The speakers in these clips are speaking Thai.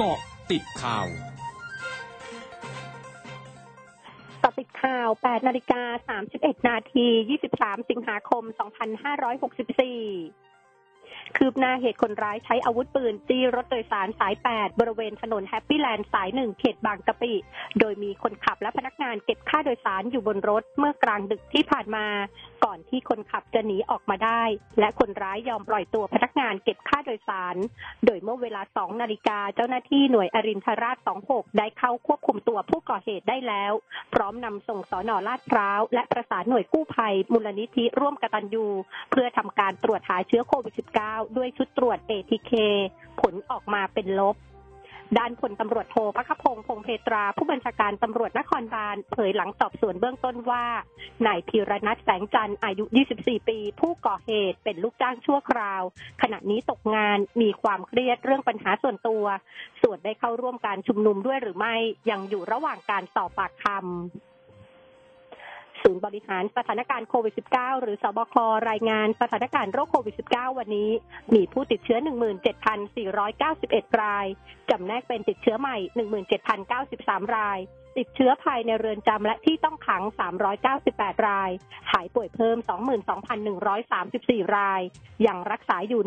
กาะติดข่าวกาะติดข่าว 8 นาฬิกา 31 นาที 23 สิงหาคม 2564 คืบหน้าเหตุคนร้ายใช้อาวุธปืนจี้รถโดยสารสาย 8 บริเวณถนนแฮปปี้แลนด์สายหนึ่งเขตบางกะปิ โดยมีคนขับและพนักงานเก็บค่าโดยสารอยู่บนรถเมื่อกลางดึกที่ผ่านมา ก่อนที่คนขับจะหนีออกมาได้ และคนร้ายยอมปล่อยตัวพนักงานเก็บค่าโดยสาร โดยเมื่อเวลา 2 นาฬิกาเจ้าหน้าที่หน่วยอรินทราช 26 ได้เข้าควบคุมตัวผู้ก่อเหตุได้แล้ว พร้อมนำส่งสอนอลาดพร้าว และประสานหน่วยกู้ภัยมูลนิธิร่วมกตัญญูเพื่อทำการตรวจหาเชื้อโควิด -19 ด้วยชุดตรวจ ATK ผลออกมาเป็นลบ ด้านพลตำรวจโทพักพงษ์พงเพตรา ผู้บัญชาการตำรวจนครบาลเผยหลังสอบสวนเบื้องต้นว่านายพีรนัทแสงจันทร์อายุ 24 ปี ผู้ก่อเหตุเป็นลูกจ้างชั่วคราว ขณะนี้ตกงานมีความเครียดเรื่องปัญหาส่วนตัว ส่วนได้เข้าร่วมการชุมนุมด้วยหรือไม่ยังอยู่ระหว่างการสอบปากคำ ศูนย์บริหารสถานการณ์โควิด -19 หรือสบครายงานสถานการณ์โรคโควิด -19 วันนี้ มีผู้ติดเชื้อ 17,491 ราย จำแนกเป็นติดเชื้อใหม่ 17,093 ราย ติดเชื้อภายในเรือนจำและที่ต้องขัง 398 ราย หายป่วยเพิ่ม 22,134 ราย ยังรักษาอยู่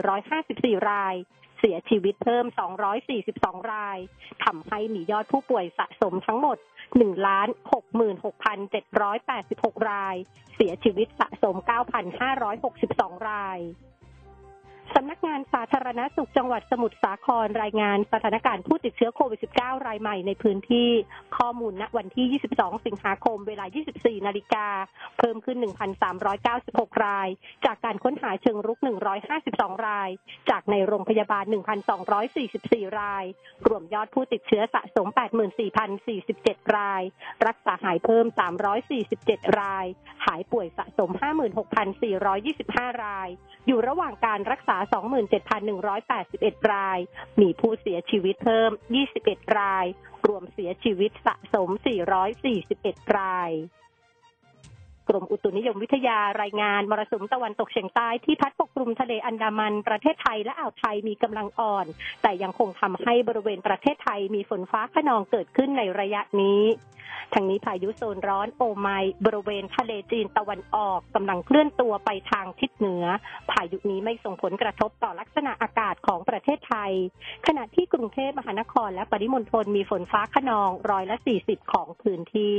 195,454 ราย เสียชีวิตเพิ่ม 242 รายทำให้มียอดผู้ป่วยสะสมทั้งหมด 1 ล้าน 66,786 ราย เสียชีวิตสะสม 9,562 ราย สำนักงานสาธารณสุขจังหวัดสมุทรสาครรายงานสถานการณ์ผู้ติดเชื้อโควิด -19 รายใหม่ในพื้นที่ ข้อมูลณวันที่ 22 สิงหาคม เวลา 24 นาฬิกา เพิ่มขึ้น 1,396 ราย จากการค้นหาเชิงรุก 152 ราย จากในโรงพยาบาล 1,244 ราย รวมยอดผู้ติดเชื้อสะสม 84,047 ราย รักษาหายเพิ่ม 347 ราย หายป่วยสะสม 56,425 ราย อยู่ระหว่างการรักษา27,181 ราย มีผู้เสียชีวิตเพิ่ม 21 ราย รวมเสียชีวิตสะสม 441 ราย กรมอุตุนิยมวิทยารายงานมรสุมตะวันตกเฉียงใต้ที่พัดปกคลุมทะเลอันดามันประเทศไทยและอ่าวไทยมีกำลังอ่อน แต่ยังคงทำให้บริเวณประเทศไทยมีฝนฟ้าขนองเกิดขึ้นในระยะนี้ทางนี้พายุโซนร้อนโอไมบริเวณทะเลจีนตะวันออกกำลังเคลื่อนตัวไปทางทิศเหนือ พายุนี้ไม่ส่งผลกระทบต่อลักษณะอากาศของประเทศไทย ขณะที่กรุงเทพมหานครและปริมณฑลมีฝนฟ้าขนองร้อยละ40 ของพื้นที่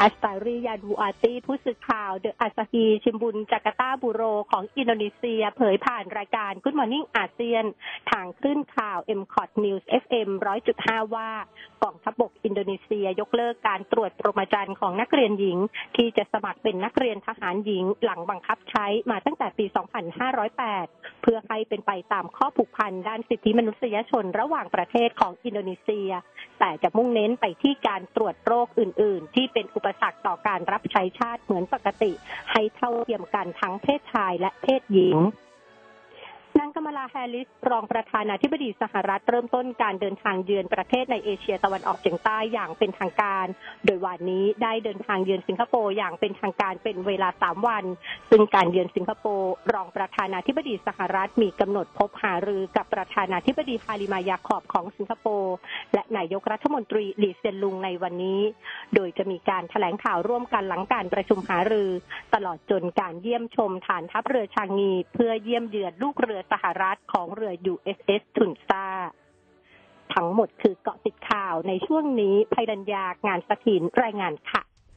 อัสตารียาดูอาตีผู้สื่อข่าวเดอะอาซาฮีชิมบุนจาการ์ตาบูโรของอินโดนีเซีย เผยผ่านรายการ Good Morning อาเซียน ทางคลื่นข่าว m c o t News FM 100.5 ว่ากองทัพบกอินโดนีเซียยกเลิกการตรวจปรมาจารย์ของนักเรียนหญิง ที่จะสมัครเป็นนักเรียนทหารหญิงหลังบังคับใช้มาตั้งแต่ปี 2508 เพื่อให้เป็นไปตามข้อผูกพันด้านสิทธิมนุษยชนระหว่างประเทศของอินโดนีเซีย แต่จะมุ่งเน้นไปที่การตรวจโรคอื่น ๆ ที่เป็นอุปสรรคต่อการรับใช้ชาติเหมือนปกติ ให้เท่าเทียมกันทั้งเพศชายและเพศหญิงางกมลาแฮริสรองประธานาธิบดีสหรัฐเริ่มต้นการเดินทางเยือนประเทศในเอเชียตะวันออกเฉียงใต้อย่างเป็นทางการ โดยวันนี้ได้เดินทางเยือนสิงคโปร์อย่างเป็นทางการเป็นเวลาสามวัน ซึ่งการเยือนสิงคโปร์รองประธานาธิบดีสหรัฐมีกำหนดพบหารือกับประธานาธิบดีฮาริมายาขอบของสิงคโปร์และนายกรัฐมนตรีหลีเซียนลุงในวันนี้ โดยจะมีการแถลงข่าวร่วมกันหลังการประชุมหารือ ตลอดจนการเยี่ยมชมฐานทัพเรือชางงี เพื่อเยี่ยมเยือนลูกเรือสหรัฐของเรือ USS ทุนซาทั้งหมดคือเกาะติดข่าวในช่วงนี้ภัยรัญญางานสถินรายงานค่ะ